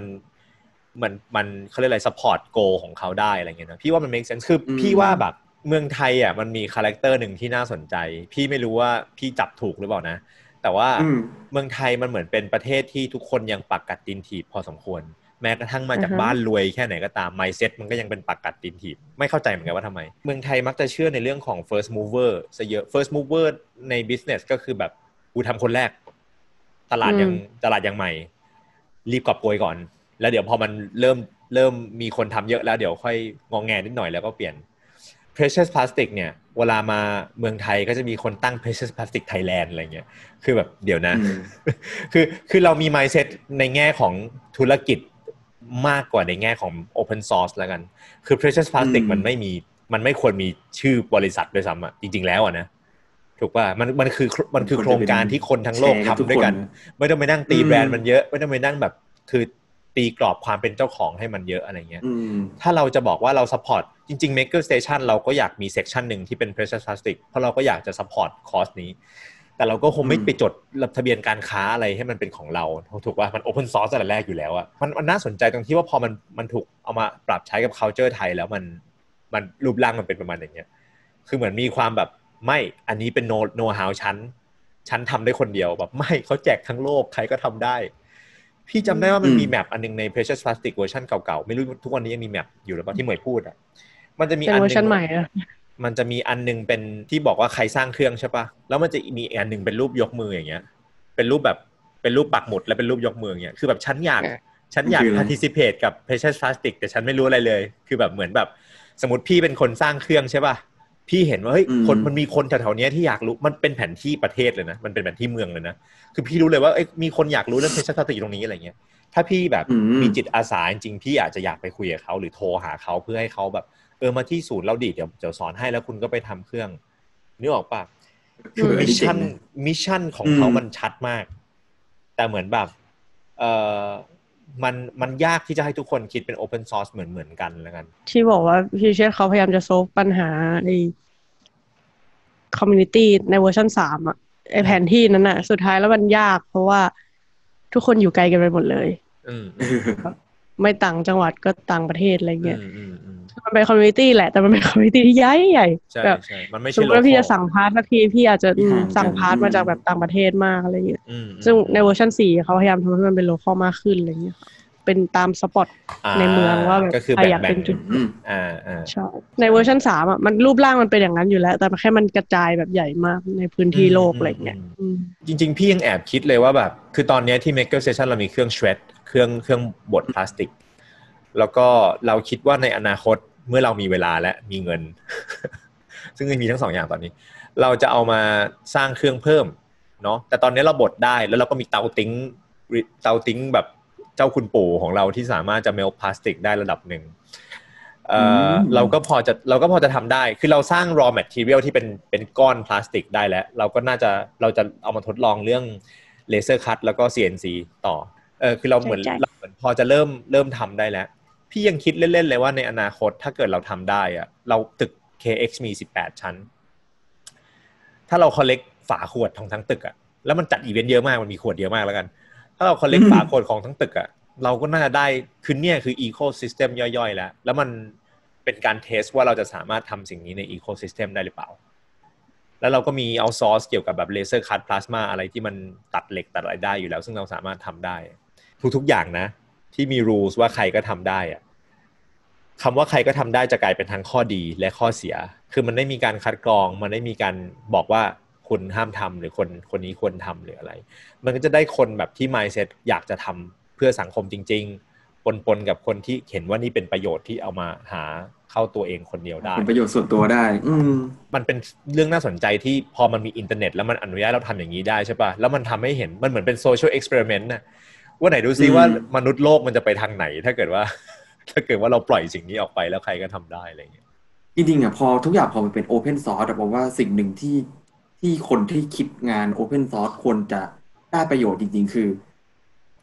มันมันเขาเรียกอะไร support go ของเขาได้อะไรเงี้ยนะพี่ว่ามัน make sense คืออมพี่ว่าแบบเมืองไทยอะมันมี character หนึ่งที่น่าสนใจ พี่ไม่รู้ว่าพี่จับถูกหรือเปล่านะ แต่ว่าอืมเมืองไทยมันเหมือนเป็นประเทศที่ทุกคนยังปากกัดตีนถีบพอสมควร แม้กระทั่งมาจากอือฮะบ้านรวยแค่ไหนก็ตาม mindset มันก็ยังเป็นปักกัดตีนถีบ ไม่เข้าใจเหมือนกันว่าทำไม เมืองไทยมักจะเชื่อในเรื่องของ first mover ซะเยอะ first mover ใน business ก็คือแบบกูทำคนแรก ตลาดยังตลาดยังใหม่ รีบกอบโกยก่อน แล้วเดี๋ยวพอมันเริ่มเริ่มมีคนทำเยอะแล้วเดี๋ยวค่อยงองแงนิดหน่อยแล้วก็เปลี่ยน precious plastic เนี่ย เวลามาเมืองไทยก็จะมีคนตั้ง precious plastic Thailand อะไรเงี้ย คือแบบเดี๋ยวนะอืมคือคือเรามี mindset ในแง่ของธุรกิจ มากกว่าในแง่ของ open source แล้วกัน คือ precious plastic อืมมันไม่มีมันไม่ควรมีชื่อบริษัทด้วยซ้ำอะจริง ๆ แล้วอะนะถูกป่ะมันมันคือมันคือโครงการที่คนทั้งโลกแชร์ทำด้วยกันทุคไม่ต้องไปนั่งตีอืมแบรนด์มันเยอะ ไม่ต้องไปนั่งแบบคือตีกรอบความเป็นเจ้าของให้มันเยอะอะไรเงี้ยอืมถ้าเราจะบอกว่าเรา support จริง ๆ Maker Station เราก็อยากมี section หนึ่งที่เป็น precious plastic เพราะเราก็อยากจะ support cause นี้ แต่เราก็คงไม่อืมไปจดทะเบียนการค้าอะไรให้มันเป็นของเรา ถูกว่ามัน open source ตั้งแต่แรกอยู่แล้วอะมันมันน่าสนใจตรงที่ว่าพอมันมันถูกเอามาปรับใช้กับ culture ไทยแล้วมันมันรูปร่างมันเป็นประมาณอย่างเงี้ยคือเหมือนมีความแบบไม่อันนี้เป็น no no how ชั้นฉันทำได้คนเดียวแบบไม่เขาแจกทั้งโลกใครก็ทำได้ พี่จำได้ว่ามันอืมมี map อันหนึ่งใน Precious Plastic เวอร์ชันเก่าๆ ไม่รู้ทุกวันนี้ยังมี map อยู่หรือเปล่าที่เหมยพูดอะมันจะมีเป็นอันหเวอนึร์ชันใหม่อะ มันจะมีอันหนึงเป็นที่บอกว่าใครสร้างเครื่องใช่ปะแล้วมันจะมีอีกอันหนึงเป็นรูปยกมืออย่างเงี้ย เป็นรูปแบบเป็นรูปปักหมุด และเป็นรูปยกมืออย่างเงี้ยคือแบบฉันอยากฉันอยากคืออะไร participate กับ Precious Plastic แต่ฉันไม่รู้อะไรเลย คือแบบเหมือนแบบสมมติพี่เป็นคนสร้างเครื่องใช่ป่ะพี่เห็นว่าเฮ้ยอืมคนมันมีคนแถวๆเนี้ยที่อยากรู้มันเป็นแผนที่ประเทศเลยนะมันเป็นแผนที่เมืองเลยนะคือพี่รู้เลยว่าเอ้ยมีคนอยากรู้เรื่อง Precious Plastic อยู่ตรงนี้อะไรเงี้ยถ้าพี่แบบอืมมีจิตอาสาจริงๆพี่อาจจะอยากไปคุยกับเขาหรือโทรหาเขาเพื่อให้เขาแบบ เออมาที่ศูนย์เราดิเดี๋ยวเดี๋ยวสอนให้แล้วคุณก็ไปทำเครื่องนึกออกปะคือเออ mission นี้เจ๋งนะ mission ของเขาอืมมันชัดมาก แต่เหมือนแบบเออมันมันยากที่จะให้ทุกคนคิดเป็น Open Source เหมือนเหมือนกันแล้วกัน ที่บอกว่าพี่เชษเขาพยายามจะ solve ปัญหาไอ้ community ในเวอร์ชันสามอะไอ้แผนที่นั้นอะสุดท้ายแล้วมันยาก เพราะว่าทุกคนอยู่ไกลกันไปหมดเลยอืมเออ ไม่ต่างจังหวัดก็ต่างประเทศอะไรเงี้ยอืมอืมอืมมันเป็นคอมมูนิตี้แหละ แต่มันเป็นคอมมูนิตี้ที่ใหญ่ใหญ่ใช่แบบใช่มันไม่สใช่มมติว่าพี่จะ local สั่งพาร์ทสักทีพี่อาจจะที่ห่างสั่งกันพาร์ทอืมมาจากแบบต่างประเทศมากอะไรเงี้ยอืมซึ่งในเวอร์ชันสี่เขาพยายามทำให้มันเป็นโลคอลมากขึ้นอะไรเงี้ยค่ะ เป็นตามสปอตาในเมืองว่าแบบก็คือใครแบ่งอยากแบ่เป็งนจุดอืมอ่าอ่าใช่ในเวอร์ชันสามอะมันรูปร่างมันเป็นอย่างนั้นอยู่แล้ว แต่แค่มันกระจายแบบใหญ่มากในพื้นที่โลกอะไรเงี้ยอืมจริง ๆ พี่ยังแอบคิดเลยว่าแบบ คือตอนเนี้ยที่ Maker Station เรามีเครื่อง shred เครื่องเครื่องบดพลาสติก แล้วก็เราคิดว่าในอนาคตเมื่อเรามีเวลาและมีเงิน ซึ่งมีทั้งสองอย่างตอนนี้ เราจะเอามาสร้างเครื่องเพิ่มเนาะแต่ตอนนี้เราบดได้แล้วเราก็มีเตาปิ้งเตาปิ้งแบบ เจ้าคุณปู่ของเราที่สามารถจะ melt พลาสติกได้ระดับหนึ่งเอ่ออมเราก็พอจะเราก็พอจะทำได้ คือเราสร้าง raw material ที่เป็นเป็นก้อนพลาสติกได้แล้ว เราก็น่าจะเราจะเอามาทดลองเรื่อง laser cut แล้วก็ CNC ต่อ เออคือเราเหมือนใช่ใช่เราเหมือนพอจะเริ่มเริ่มทำได้แล้ว พี่ยังคิดเล่น ๆ เลยว่าในอนาคตถ้าเกิดเราทำได้อะเราตึก KX มี 18 ชั้น ถ้าเรา collect ฝาขวดของทั้งตึกอะแล้วมันจัดอีเวนต์เยอะมากมันมีขวดเยอะมากแล้วกัน ถ้าเรา collect อืมฝาขวดของทั้งตึกอะเราก็น่าจะได้คือเนี่ยคือ ecosystem ย่อยๆ แล้ว แล้วมันเป็นการ test ว่าเราจะสามารถทำสิ่งนี้ใน ecosystem ได้หรือเปล่า แล้วเราก็มีเอาซอร์สเกี่ยวกับแบบเลเซอร์คัตพลาสมาอะไรที่มันตัดเหล็กตัดอะไรได้อยู่แล้ว ซึ่งเราสามารถทำได้ ทุกๆอย่างนะ ที่มี rules ว่าใครก็ทำได้อะคำว่าใครก็ทำได้จะกลายเป็นทั้งข้อดีและข้อเสีย คือมันไม่มีการคัดกรอง มันไม่มีการบอกว่า คุณห้ามทำหรือคนคนนี้ควรทำหรืออะไร มันก็จะได้คนแบบที่ mindset อยากจะทำเพื่อสังคมจริง ๆ ปนๆกับคนที่เห็นว่านี่เป็นประโยชน์ที่เอามาหาเข้าตัวเองคนเดียวได้เป็นประโยชน์ส่วนตัวได้ อืมมันเป็นเรื่องน่าสนใจที่พอมันมีอินเทอร์เน็ต แล้วมันอนุญาตให้เราทำอย่างนี้ได้ใช่ปะแล้วมันทำให้เห็นมันเหมือนเป็น social experiment นะว่าไหนดูซิอืมว่ามนุษย์โลกมันจะไปทางไหน ถ้าเกิดว่า ถ้าเกิดว่าเราปล่อยสิ่งนี้ออกไปแล้วใครก็ทำได้อะไรอย่างเงี้ยจริงๆอะพอทุกอย่างพอมันเป็น Open Source แต่ผมว่าสิ่งหนึ่งที่ ที่คนที่คิดงาน Open Source ควรจะได้ประโยชน์จริง ๆ คือ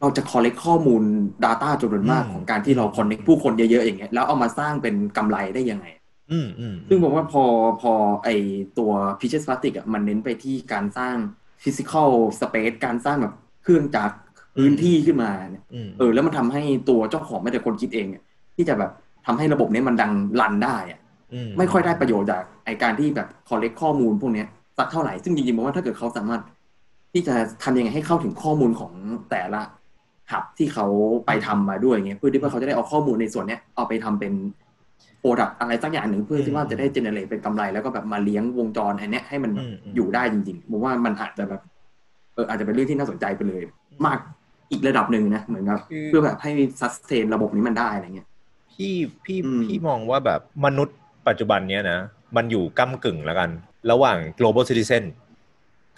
เราจะ collect ข้อมูล Data จำนวนมากอืมของการที่เรา connect ผู้คนเยอะ ๆ อย่างเงี้ยแล้วเอามาสร้างเป็นกำไรได้ยังไงอืมอืมซึ่งผมว่าพอพอไอตัว Pitches Plastic อะมันเน้นไปที่การสร้าง Physical Space การสร้างแบบเครื่องจักรพื้นที่ขึ้นมาเนี่ยอืมเออ แล้วมันทำให้ตัวเจ้าของไม่แต่คนคิดเองเนี่ยที่จะแบบทำให้ระบบเนี้มันดังรันได้อะมไม่ค่อยได้ประโยชน์จากไอการที่แบบ collect ข้อมูลพวกเนี้ย สักเท่าไหร่ ซึ่งจริงๆผมว่าถ้าเกิดเขาสามารถที่จะทำยังไงให้เข้าถึงข้อมูลของแต่ละหับที่เขาไปทำมาด้วยเงี้ยเพื่อที่ว่าเขาจะได้เอาข้อมูลในส่วนเนี้ยเอาไปทำเป็นโปรดักอะไรสักอย่างหนึ่งเพื่อที่ว่าจะได้เจเนเรตเป็นกำไรแล้วก็แบบมาเลี้ยงวงจรอันเนี้ยให้มันแบบอยู่ได้จริงๆผมว่ามันอาจจะแบบเอออาจจะเป็นเรื่องที่น่าสนใจไปเลย มากอีกระดับหนึ่งนะเหมือนกับเพื่อแบบให้ซัสเทนระบบนี้มันได้อะไรเงี้ยพี่พี่อืมพี่มองว่าแบบมนุษย์ปัจจุบันเนี้ยนะมันอยู่ก้ากึ่งแล้วกัน ระหว่าง global citizen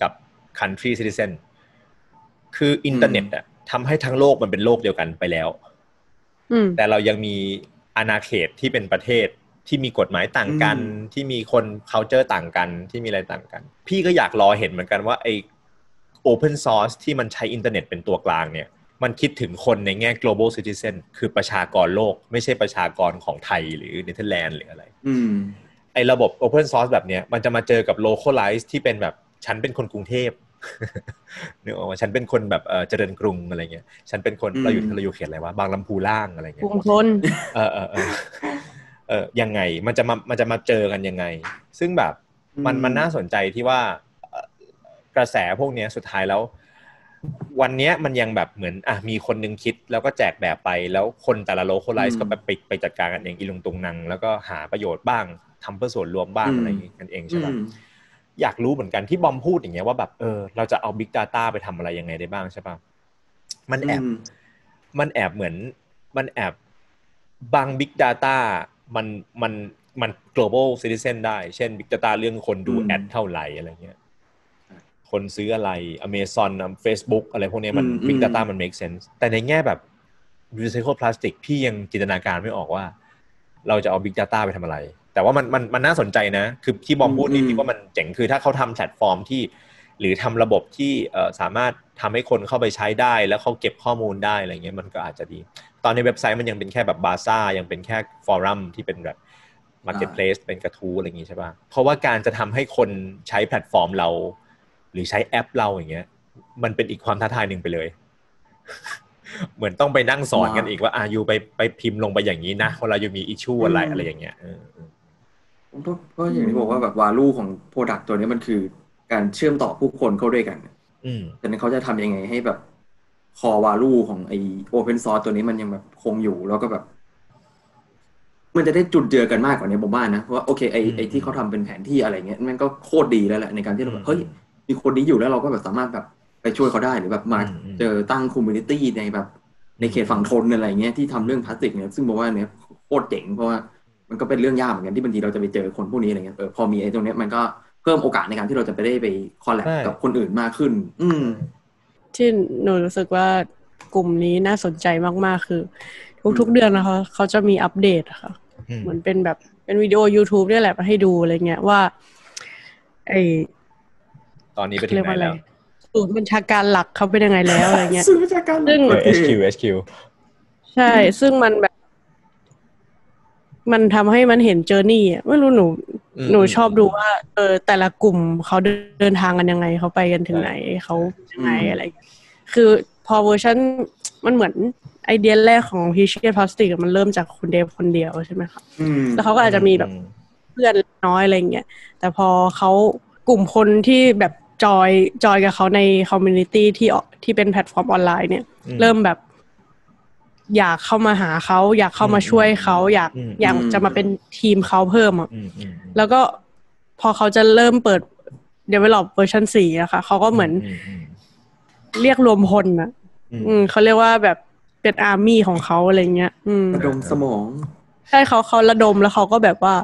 กับ country citizen คืออินเทอร์เน็ตอะทำให้ทั้งโลกมันเป็นโลกเดียวกันไปแล้วอืมแต่เรายังมีอาณาเขตที่เป็นประเทศที่มีกฎหมายต่างกันอืมที่มีคน culture ต่างกันที่มีอะไรต่างกัน พี่ก็อยากรอเห็นเหมือนกันว่าไอ้ open source ที่มันใช้อินเทอร์เน็ตเป็นตัวกลางเนี่ย มันคิดถึงคนในแง่ global citizen คือประชากรโลก ไม่ใช่ประชากรของไทยหรือเนเธอร์แลนด์หรืออะไรอืม ไอ้ระบบ Open Source แบบเนี้ยมันจะมาเจอกับ Localize ที่เป็นแบบฉันเป็นคนกรุงเทพนึกออกว่าฉันเป็นคนแบบเออเจริญกรุงอะไรเงี้ย ฉันเป็นคนอืมเราอยู่เราอยู่เขตอะไรวะบางลำพูล่างอะไรกเงี้รุยงทนเออเออเออเออยังไงมันจะมามันจะมาเจอกันยังไง ซึ่งแบบมันอืมมันน่าสนใจที่ว่าเอ่อกระแสพวกเนี้ยสุดท้ายแล้ว วันเนี้ยมันยังแบบเหมือนอะมีคนนึงคิดแล้วก็แจกแบบไปแล้วคนแต่ละโลโคไลอืซ์มก็แบบไปไปจัดการกันเองอีลงตรงนัง แล้วก็หาประโยชน์บ้าง ทำเพื่อส่วนรวมบ้างอืมอะไรอย่างงี้กันเองใช่ปะอืมอยากรู้เหมือนกันที่บอมพูดอย่างเงี้ยว่าแบบเออเราจะเอา Big Data ไปทำอะไรยังไงได้บ้างใช่ปะมันแอบอืมมันแอบเหมือนมันแอบบาง Big Data มันมันมัน global citizen ได้ เช่น Big Data เรื่องคนดูอืมแอดเท่าไหร่อะไรเงี้ย คนซื้ออะไร Amazon Facebook อะไรพวกเนี้ยมันอืม Big อืม Data มัน make sense แต่ในแง่แบบ recycle plastic พี่ยังจินตนาการไม่ออกว่า เราจะเอา Big Data ไปทำอะไร แต่ว่ามันมันมันน่าสนใจนะ คือที่บอมพูดนี่อืมพี่ว่ามันเจ๋งคือถ้าเขาทำแพลตฟอร์มที่ หรือทำระบบที่เอ่อสามารถทำให้คนเข้าไปใช้ได้ แล้วเขาเก็บข้อมูลได้อะไรเงี้ยมันก็อาจจะดี ตอนในเว็บไซต์มันยังเป็นแค่แบบบาซ่ายังเป็นแค่ forum ที่เป็นแบบ Marketplace เป็นกระทู้อะไรอย่างงี้ใช่ป่ะเพราะว่าการจะทำให้คนใช้แพลตฟอร์มเรา หรือใช้แอปเราอย่างเงี้ย มันเป็นอีกความท้าทายหนึ่งไปเลย เหมือนต้องไปนั่งสอนกันอีกว่าอะ you ไปไปพิมพ์ลงไปอย่างนี้นะเวลา you มี issue อะไรอืมอะไรอย่างเงี้ย เออเออเพราะเพราะอย่างที่บอกว่าแบบ value ของ product ตัวนี้มันคือการเชื่อมต่อผู้คนเข้าด้วยกันอืมแต่นั้นเขาจะทำยังไงให้แบบ core value ของไอ open source ตัวนี้มันยังแบบคงอยู่แล้วก็แบบ มันจะได้จุนเจือกันมากกว่านี้ผมว่านะเพราะว่าโอเคไออืมไอที่เขาทำเป็นแผนที่อะไรเงี้ยมันก็โคตรดีแล้วแหละในการที่เราแบอืบมเฮ้ยมีคนนี้อยู่แล้วเราก็แบบสามารถแบบไปช่วยเขาได้หรือแบบมาอืมอืมเจอตั้ง community ในแบบ ในเขตฝั่งธนอะไรเงี้ยที่ทำเรื่องพลาสติกเนี่ยซึ่งบอกว่าเนี่ยโคตรเจ๋งเพราะว่า มันก็เป็นเรื่องยากเหมือนกันที่บางทีเราจะไปเจอคนพวกนี้อะไรเงี้ยเออพอมีไอ้ตรงเนี้ยมันก็เพิ่มโอกาสในการที่เราจะไปได้ไป collab ใช่กับคนอื่นมากขึ้น อืมที่หนูรู้สึกว่ากลุ่มนี้น่าสนใจมากๆ คือ ทุกๆเดือนนะคะเขาจะมีอัปเดตอะค่ะอืมเหมือนเป็นแบบเป็นวิดีโอ YouTube เนี่ยแหละมาให้ดูอะไรเงี้ยว่า ไอตอนนี้ไปถึงไหนเรียกไหนว่าอะไรแล้วศูนย์บัญชาการหลักเขาเป็นยังไงแล้วอะไรเงี้ยซื้อจากการซึ่งเออโอเค HQ HQ ใช่ ซึ่งมันแบบ มันทำให้มันเห็น journey อะไม่รู้หนูอืมหนูชอบดูว่า เออ แต่ละกลุ่มเขาเดินทางกันยังไงเขาไปกันถึงไหนเขายังไงอืมอะไร คือพอเวอร์ชันมันเหมือนไอเดียแรกของ Precious Plastic มันเริ่มจากคุณเดฟคนเดียวใช่ไหมคะอืมแล้วเขาก็อาจจะมีแบบอืมเพื่อนน้อยอะไรเงี้ยแต่พอเขากลุ่มคนที่แบบจอยจอยกับเขาใน community ที่ออกที่เป็นแพลตฟอร์มออนไลน์เนี่ยอืมเริ่มแบบ อยากเข้ามาหาเขาอยากเข้ามาช่วยเขาอยากอืมอยากจะมาเป็นทีมเขาเพิ่มอะอืมอืมแล้วก็พอเขาจะเริ่มเปิด develop เวอร์ชันสี่อะค่ะเขาก็เหมือนอืมอืมเรียกรวมพลนะอืมอืมเขาเรียกว่าแบบเป็น army ของเขาอะไรเงี้ย อืมระดมสมอง ใช่เขาเขาระดมแล้วเขาก็แบบว่า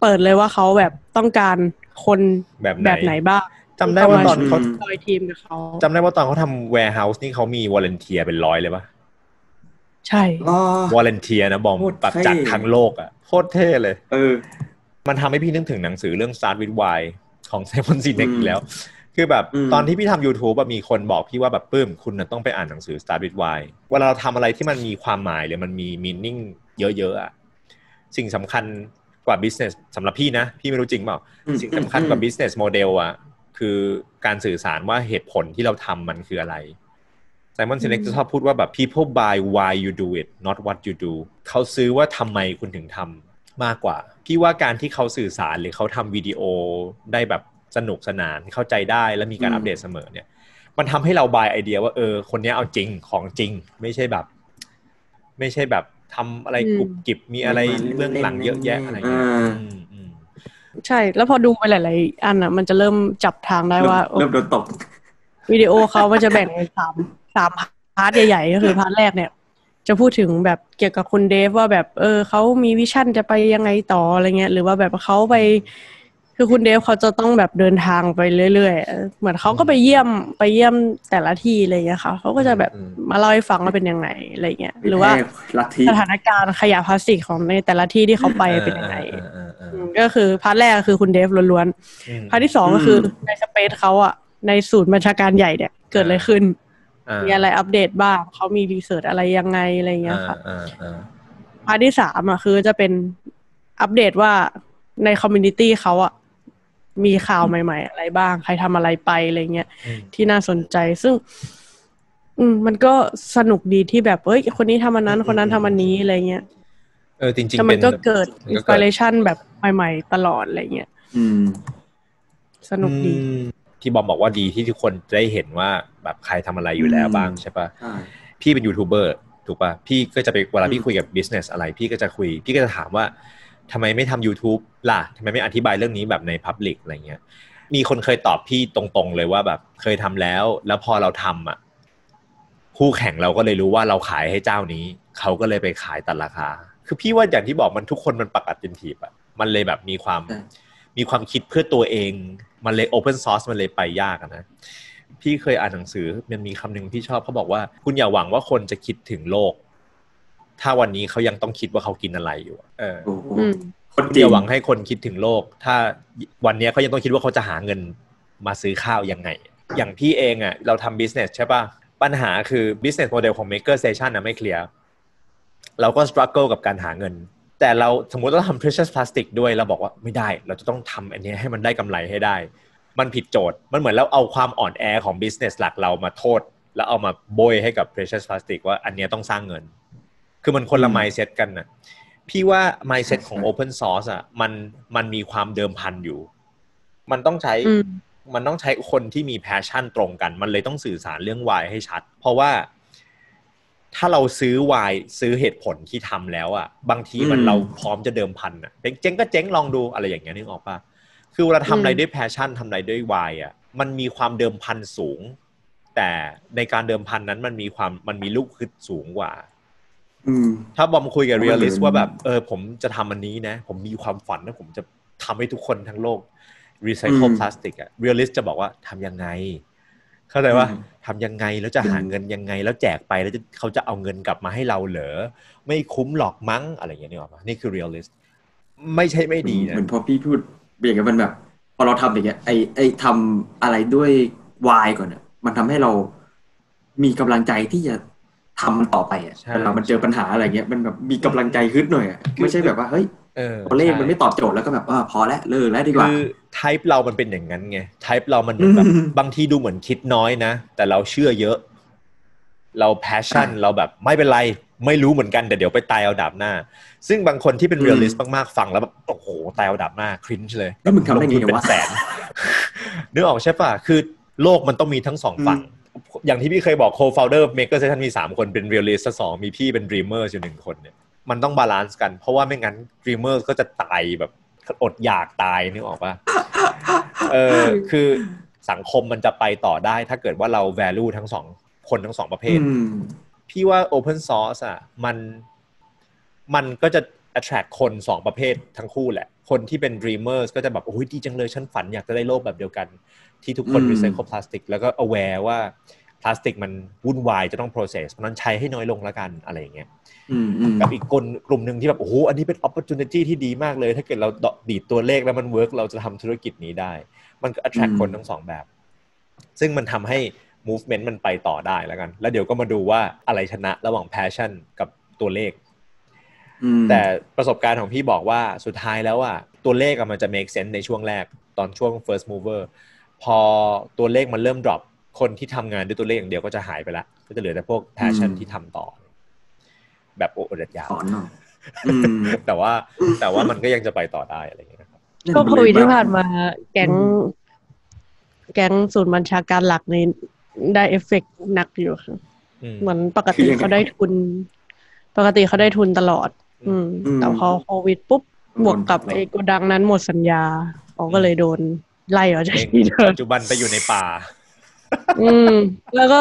เปิดเลยว่าเขาแบบต้องการคนแบบไหนแบบไหนบ้างจำได้ว่าตอนเขาจอยทีมกับเขาจำได้ว่าตอนเขาทำ warehouse นี่เขามี volunteer เป็นร้อยเลยปะ ใช่อ๋อ volunteer นะบอมโคตรแบบเท่จากทั้งโลกอะโคตรเท่เลย เออ มันทำให้พี่นึกถึงหนังสือเรื่อง Start with Why ของ Simon Sinek อืมอีกแล้ว คือแบบอืมตอนที่พี่ทำ YouTube อะมีคนบอกพี่ว่าแบบปื้มคุณน่ะต้องไปอ่านหนังสือ Start with Why เวลาเราทำอะไรที่มันมีความหมายหรือมันมี meaning เยอะๆอะสิ่งสำคัญกว่า business สำหรับพี่นะ พี่ไม่รู้จริงเปล่าอืมสิ่งสำคัญกว่า business model อะคือการสื่อสารว่าเหตุผลที่เราทำมันคืออะไร ไซมอนซินเน็กจะชอบพูดว่าแบบ people buy why you do it not what you do เขาซื้อว่าทำไมคุณถึงทำมากกว่า พี่ว่าการที่เขาสื่อสารหรือเขาทำวิดีโอได้แบบสนุกสนานเข้าใจได้และมีการอืมอัปเดตเสมอเนี่ย มันทำให้เรา buy idea ว่าเออ คนเนี้ยเอาจริงของจริง ไม่ใช่แบบ ไม่ใช่แบบทำอะไรกรุบกริบมีอะไรเบื้องหลังเยอะแยะอะไรอย่างเงี้ยอ่าอืมอืมใช่ แล้วพอดูไปหลายๆอันอะ มันจะเริ่มจับทางได้ว่าเริ่มโดนตกวิดีโอเขามันจะแบ่งเป็นสาม สาม part ใหญ่ๆก็คือ part แรกเนี่ย จะพูดถึงแบบเกี่ยวกับคุณเดฟว่าแบบเออเขามี vision จะไปยังไงต่ออะไรเงี้ย หรือว่าแบบเขาไป คือคุณเดฟเขาจะต้องแบบเดินทางไปเรื่อยๆเออเหมือนเขาก็ไปเยี่ยมไปเยี่ยมแต่ละที่อะไรเงี้ยค่ะเขาก็จะแบบอืมมาเล่าให้ฟังว่าเป็นยังไงอะไรเงี้ยหรือว่าแม่ลัทธิสถานการณ์ขยะพลาสติกของในแต่ละที่ที่เขาไปเป็นยังไงอ่าอ่าอ่าอืมก็คือ part แรกก็คือคุณเดฟล้วนอืมๆ part ที่สองก็คือใน space เขาอะในศูนย์บัญชาการใหญ่เนี่ยเกิดอะไรขึ้นอ่า มีอะไรอัปเดตบ้างเขามี research อะไรยังไงอะไรเงี้ยค่ะอ่าอ่าpart ที่สามอะคือจะเป็นอัปเดตว่าใน community เขาอะมีข่าวใหม่ ๆ อะไรบ้าง ใครทำอะไรไปอะไรเงี้ยอืมที่น่าสนใจซึ่ง อืมมันก็สนุกดีที่แบบเอ้ย คนนี้ทำอันนั้น คนนั้นทำอันนี้อะไรเงี้ยเออจริงแต่ๆมันก็เกิดมันก็เกิดเป็น inspirationันแบบใหม่ ๆ ตลอดอะไรเงี้ยอืมสนุกดีอืม ที่บอมบอกว่าดีที่ทุกคนจะได้เห็นว่าแบบใครทำอะไรอยู่แล้วบ้างใช่ปะใช่พี่เป็นยูทูบเบอร์ถูกปะพี่ก็จะไปเวลาพี่คุยกับ business อะไร พี่ก็จะคุย พี่ก็จะถามว่าทำไมไม่ทำ YouTube ล่ะทำไมไม่อธิบายเรื่องนี้แบบใน Public อะไรเงี้ยมีคนเคยตอบพี่ตรงๆเลยว่าแบบเคยทำแล้ว แล้วพอเราทำอะคู่แข่งเราก็เลยรู้ว่าเราขายให้เจ้านี้ เขาก็เลยไปขายตัดราคา คือพี่ว่าอย่างที่บอกมันทุกคนมันปักอัดจินทีบอะมันเลยแบบมีความใช่มีความคิดเพื่อตัวเอง มันเลย Open Source มันเลยไปยากอะนะพี่เคยอ่านหนังสือมันมีคำหนึ่งที่ชอบเขาบอกว่า คุณอย่าหวังว่าคนจะคิดถึงโลก ถ้าวันนี้เขายังต้องคิดว่าเขากินอะไรอยู่อะเออโอ้โหอืมคนคุณจริองย่าหวังให้คนคิดถึงโลก ถ้าวันนี้เขายังต้องคิดว่าเขาจะหาเงินมาซื้อข้าวยังไง อย่างพี่เองอะ เราทำ business ใช่ป่ะ ปัญหาคือ business model ของ maker station นะไม่เคลียร์เราก็ struggle กับการหาเงิน แต่เราสมมุติเราทำ precious plastic ด้วยเราบอกว่าไม่ได้ เราจะต้องทำอันนี้ให้มันได้กำไรให้ได้ มันผิดโจทย์ มันเหมือนเราเอาความอ่อนแอของ business หลักเรามาโทษ แล้วเอามาโบยให้กับ precious plastic ว่าอันเนี้ยต้องสร้างเงิน คือมันคนละ mindset กันนะพี่ว่า mindset ของ open source อะมันมันมีความเดิมพันอยู่ มันต้องใช้อืมมันต้องใช้คนที่มี passion ตรงกัน มันเลยต้องสื่อสารเรื่อง why ให้ชัด เพราะว่า ถ้าเราซื้อ why ซื้อเหตุผลที่ทำแล้วอะบางทีมันอืมเราพร้อมจะเดิมพันอะเจ๊งก็เจ๊งลองดูอะไรอย่างเงี้ยนึกออกปะคือเวลาทำอะไรอืมด้วย passion ทำอะไรด้วย why อะมันมีความเดิมพันสูง แต่ในการเดิมพันนั้นมันมีความมันมีลูกฮึดสูงกว่าอืมถ้าบอมคุยกับมันเรียลลิสเหมือนว่าแบบเออผมจะทำอันนี้นะ ผมมีความฝันนะผมจะทำให้ทุกคนทั้งโลกรีไซเคิลอืมพลาสติกอะ realist จะบอกว่าทำยังไง เข้าใจว่าอืมทำยังไงแล้วจะหาอืมเงินยังไงแล้วแจกไปแล้วจะเขาจะเอาเงินกลับมาให้เราเหรอไม่คุ้มหรอกมั้งอะไรอย่างเงี้ยนี่หรอกปะนี่คือ realist ไม่ใช่ไม่ดีนะเหมือนพอพี่พูดเบียงกันมันแบบพอเราทำอย่างเงี้ยไอไอทำอะไรด้วย why ก่อนอะมันทำให้เรามีกำลังใจที่จะทำมันต่อไปอะใช่เวลามันเจอปัญหาอะไรเงี้ยมันแบบมีกำลังใจขึ้นหน่อยอะไม่ใช่แบบว่าเฮ้ยเออ ตัวเลขใช่มันไม่ตอบโจทย์แล้วก็แบบเออพอแล้วเลิกแล้วดีกว่าคือ typeเรามันเป็นอย่างนั้นไง type เรามันแบบอืมบางทีดูเหมือนคิดน้อยนะ แต่เราเชื่อเยอะ เรา passion อะเราแบบไม่เป็นไรไม่รู้เหมือนกันแต่เดี๋ยวไปตายเอาดาบหน้า ซึ่งบางคนที่เป็นอืม realist มากๆฟังแล้วแบบโอ้โหตายเอาดาบหน้า cringe เลย แล้วมึงทำได้ไงลทุนเป็นแสนนึกออกใช่ป่ะคือโลกมันต้องมีทั้งสองฝั่งอย่างที่พี่เคยบอก co-founder maker session มีสามคนเป็น realist สองมีพี่เป็น dreamer อยู่หนึ่งคนเนี่ย มันต้อง balance กัน เพราะว่าไม่งั้น dreamer ก็จะตายแบบอดอยากตายนึกออกปะเออคือสังคมมันจะไปต่อได้ ถ้าเกิดว่าเรา value ทั้งสองคนทั้งสองประเภทอืมพี่ว่า Open Source อะมันมันก็จะ attract คนสองประเภททั้งคู่แหละ คนที่เป็น dreamers ก็จะแบบ โอ้ยดีจังเลย ฉันฝันอยากจะได้โลกแบบเดียวกัน ที่ทุกคนอืม recycle พลาสติกแล้วก็ aware ว่า พลาสติกมันวุ่นวายจะต้อง process เพราะฉะนั้นใช้ให้น้อยลงแล้วกันอะไรอย่างเงี้ยอืมอืมกับอีกคนกลุ่มหนึ่งที่แบบโอ้โหอันนี้เป็น opportunity ที่ดีมากเลย ถ้าเกิดเราดีดตัวเลขแล้วมัน work เราจะทำธุรกิจนี้ได้ มันก็ attract อืมคนทั้งสองแบบ ซึ่งมันทำให้ movement มันไปต่อได้แล้วกัน แล้วเดี๋ยวก็มาดูว่าอะไรชนะระหว่าง passion กับตัวเลขอืมแต่ประสบการณ์ของพี่บอกว่าสุดท้ายแล้วอะตัวเลขอะมันจะ make sense ในช่วงแรกตอนช่วง first mover พอตัวเลขมันเริ่ม drop คนที่ทำงานด้วยตัวเลขอย่างเดียวก็จะหายไปละ ก็จะเหลือแต่พวก passion อืมที่ทำต่อ แบบโอ้อดยาวสอนหน่อยอืมแต่ว่าแต่ว่ามันก็ยังจะไปต่อได้อะไรอย่างเงี้ยนะครับก็โควิดที่ผ่านมาแก๊งแก๊งศูนย์บัญชาการหลักนี้ได้เอฟเฟกต์หนักอยู่ค่ะอืมเหมือนปกติเขาได้ทุน ปกติเขาได้ทุนตลอดอืมอืมแต่พอโควิดปุ๊บบวกกับไอ้โกดังนั้นหมดสัญญาเขาก็เลยโดนไล่ออกจากที่เดิมปัจจุบันไปอยู่ในป่า อืม แล้วก็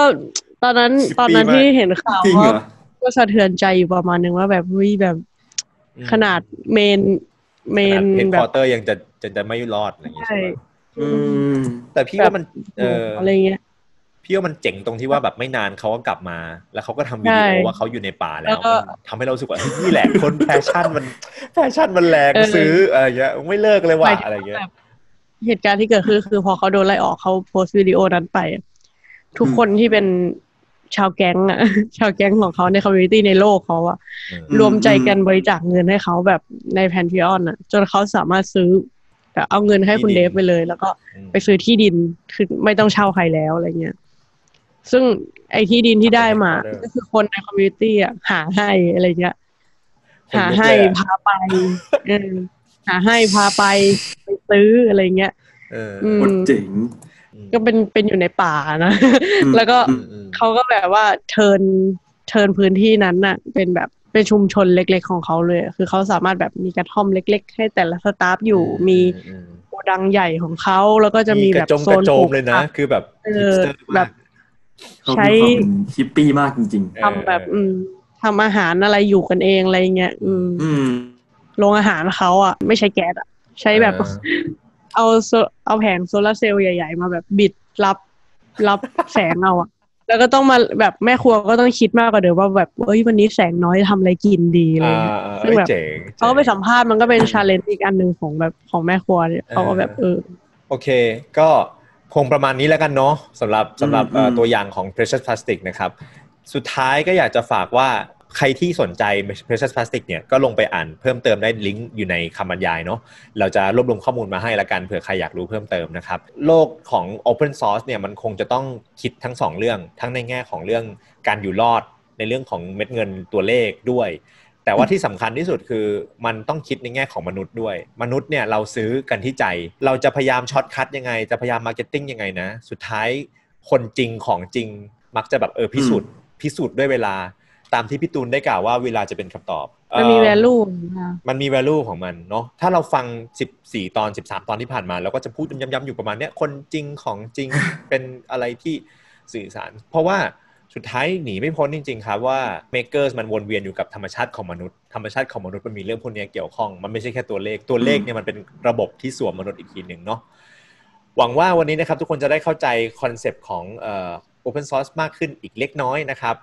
ตอนนั้นตอนนั้นปีมากที่เห็นข่าวจริงเหรก็อก็สะเทือนใจอยู่ประมาณนึงว่าแบบเฮ้ยแบบอืมขนาด main main headquar ter ยังจะจะจะไม่รอดอะไรอย่างเงี้ยใช่ใช่ไหมอืมแต่พี่ว่ามัน เอออะไรเงี้ยพี่ว่ามันเจ๋งตรงที่ว่าแบบไม่นานเขาก็กลับมา แล้วเขาก็ทำวิดีโอใช่ว่าเขาอยู่ในป่าแล้แล้ววก็มันทำให้เรารู้สึกว่าเฮ้ยนี่แหละคน passion มัน passion มันแรงเออซื้ออะไรเงี้ยไม่เลิกเลยว่ะอะไรเงี้ยแบบ เหตุการณ์ที่เกิดขึ้นคือพอเขาโดนไล่ออกเขาโพสต์วิดีโอนั้นไป ทุกคนที่เป็นชาวแก๊งอะชาวแก๊งของเขาใน community ในโลกเขาอะอืมอืมรวมใจกันบริจาคเงินให้เขาแบบใน Patreon อะจนเขาสามารถซื้อแบบเอาเงินให้คุณเดฟไปเลย แล้วก็อืมไปซื้อที่ดินคือไม่ต้องเช่าใครแล้วอะไรเงี้ยซึ่งไอ้ที่ดินที่ได้มา Order ก็คือคนใน community อะหาให้อะไรเงี้ยคนหาลุกให้เลยอะพาไปเออ หาให้พาไปไปซื้ออะไรเงี้ยเอออืโคตรมเจ๋งอืมก็เป็นเป็นอยู่ในป่านะอืมแล้วก็อืมอืมเขาก็แบบว่าเทิร์นเทิร์นพื้นที่นั้นน่ะ เป็นแบบเป็นชุมชนเล็ก ๆ ของเขาเลย คือเขาสามารถแบบมีกระท่อมเล็ก ๆ ให้แต่ละสตาฟอยู่มีอืมโกดังใหญ่ของเขาแล้วก็จะมีกแบระบจงโซกระนโจปลูมกเลยนะผักคือแบบเออฮิปสเตอร์แบมากบเขาใช้มีความเป็นฮิปปี้มากจริงทำแบบอืมทำอาหารอะไรอยู่กันเองอะไรเงี้ยอืมๆอืม โรงอาหารเขาอะ ไม่ใช้แก๊สอะ ใช้แบบ เออเอาโซเอาแผงโซลาร์เซลล์ใหญ่ ๆ มาแบบบิดรับรับแสงเอาอะ แล้วก็ต้องมาแบบแม่ครัวก็ต้องคิดมากกว่าเดิมว่าแบบเอ้ยวันนี้แสงน้อยทำอะไรกินดีอะไรอ่าเงี้ยอ่าซึ่งแบบเจ๋งเขาก็ไปจ๋งสัมภาษณ์มันก็เป็น challenge อีกอันหนึ่งของแบบของแม่ครัวเนี่ยเขาก็แบบเออโอเค ก็คงประมาณนี้แล้วกันเนาะสำหรับสำหรับเอ่ออืมตัวอย่างของ precious plastic นะครับ สุดท้ายก็อยากจะฝากว่า ใครที่สนใจ precious plastic เนี่ยก็ลงไปอ่านเพิ่มเติมได้ลิงก์อยู่ในคำบรรยายเนาะเราจะรวบรวมข้อมูลมาให้ละกันเผื่อใครอยากรู้เพิ่มเติมนะครับ โลกของ open source เนี่ยมันคงจะต้องคิดทั้งสองเรื่อง ทั้งในแง่ของเรื่องการอยู่รอดในเรื่องของเม็ดเงินตัวเลขด้วย แต่ว่าที่สำคัญที่สุดคือมันต้องคิดในแง่ของมนุษย์ด้วย มนุษย์เนี่ยเราซื้อกันที่ใจ เราจะพยายาม shortcut ยังไง จะพยายาม marketing ยังไงนะ สุดท้ายคนจริงของจริงมักจะแบบเออพิสูจน์พิสูจน์ด้วยเวลา ตามที่พี่ตูนได้กล่าวว่าเวลาจะเป็นคำตอบมันมีเอ่อ value นะมันมี value ของมันเนาะถ้าเราฟัง 14 ตอน 13 ตอนที่ผ่านมาเราก็จะพูดย้ำๆอยู่ประมาณเนี้ยคนจริงของจริงเป็นอะไรที่สื่อสาร เพราะว่าสุดท้ายหนีไม่พ้นจริง ๆ ครับว่า market มันวนเวียนอยู่กับธรรมชาติของมนุษย์ธรรมชาติของมนุษย์มันมีเรื่องพวกเนี้ยเกี่ยวข้องมันไม่ใช่แค่ตัวเลขตัวเลขเนี่ยมันเป็นระบบที่สวมมนุษย์อีกทีหนึ่งเนาะหวังว่าวันนี้นะครับทุกคนจะได้เข้าใจคอนเซปต์ของเอ่อ open source มากขึ้นอีกเล็กน้อยนะครับ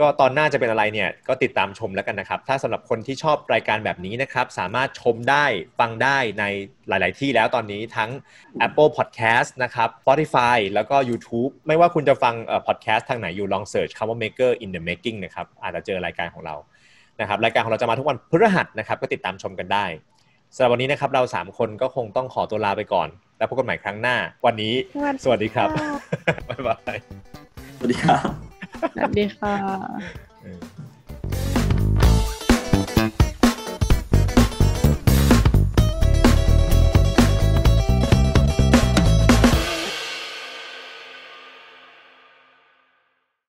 ก็ตอนหน้าจะเป็นอะไรเนี่ยก็ติดตามชมแล้วกันนะครับ ถ้าสำหรับคนที่ชอบรายการแบบนี้นะครับ สามารถชมได้ฟังได้ในหลาย ๆ ที่แล้วตอนนี้ทั้ง Apple Podcast นะครับ Spotify แล้วก็ YouTube ไม่ว่าคุณจะฟังเอ่อ podcast ทางไหนอยู่ลองเสิร์ชคำว่า Maker in the Making นะครับ อาจจะเจอรายการของเรานะครับรายการของเราจะมาทุกวันพฤหัสนะครับ ก็ติดตามชมกันได้สำหรับวันนี้นะครับเรา 3 คนก็คงต้องขอตัวลาไปก่อน แล้วพบกันใหม่ครั้งหน้า วันนี้ สวัสดีครับบ๊ายบายสวัสดีครับ saber a... É.